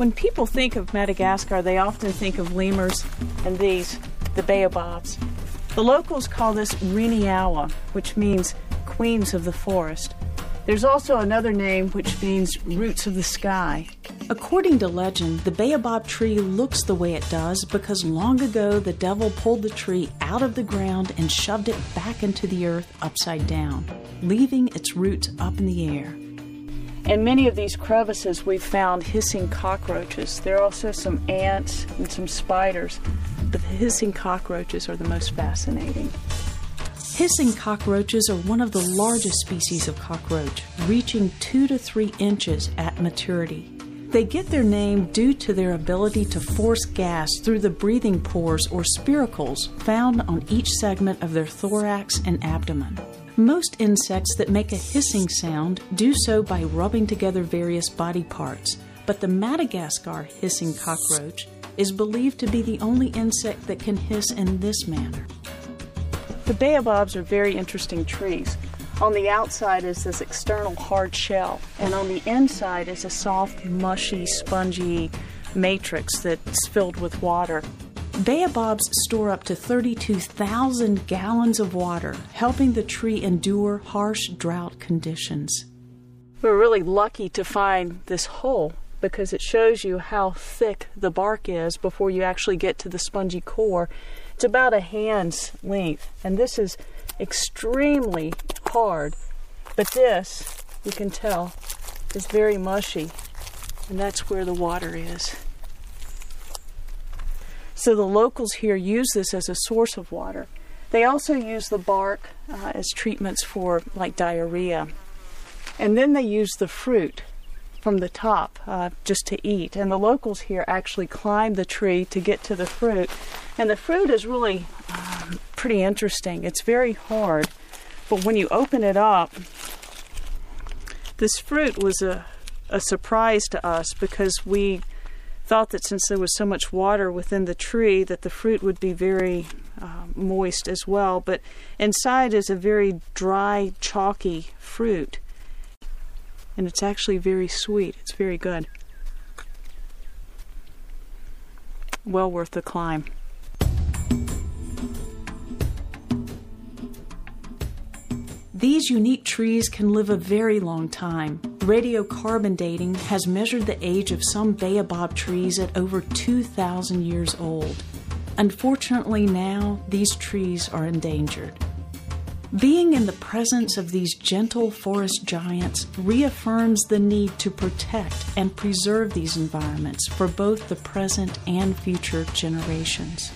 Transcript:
When people think of Madagascar, they often think of lemurs and these, the baobabs. The locals call this Reniala, which means queens of the forest. There's also another name which means roots of the sky. According to legend, the baobab tree looks the way it does because long ago the devil pulled the tree out of the ground and shoved it back into the earth upside down, leaving its roots up in the air. In many of these crevices, we've found hissing cockroaches. There are also some ants and some spiders, but the hissing cockroaches are the most fascinating. Hissing cockroaches are one of the largest species of cockroach, reaching 2 to 3 inches at maturity. They get their name due to their ability to force gas through the breathing pores or spiracles found on each segment of their thorax and abdomen. Most insects that make a hissing sound do so by rubbing together various body parts, but the Madagascar hissing cockroach is believed to be the only insect that can hiss in this manner. The baobabs are very interesting trees. On the outside is this external hard shell, and on the inside is a soft, mushy, spongy matrix that's filled with water. Baobabs store up to 32,000 gallons of water, helping the tree endure harsh drought conditions. We're really lucky to find this hole because it shows you how thick the bark is before you actually get to the spongy core. It's about a hand's length, and this is extremely hard. But this, you can tell, is very mushy, and that's where the water is. So the locals here use this as a source of water. They also use the bark uh, as treatments for like diarrhea. And then they use the fruit from the top uh, just to eat. And the locals here actually climb the tree to get to the fruit. And the fruit is really um, pretty interesting. It's very hard, but when you open it up, this fruit was a, a surprise to us because we thought that since there was so much water within the tree that the fruit would be very uh, moist as well. But inside is a very dry chalky fruit. And it's actually very sweet. It's very good. Well worth the climb. These unique trees can live a very long time. Radiocarbon dating has measured the age of some baobab trees at over 2,000 years old. Unfortunately, now these trees are endangered. Being in the presence of these gentle forest giants reaffirms the need to protect and preserve these environments for both the present and future generations.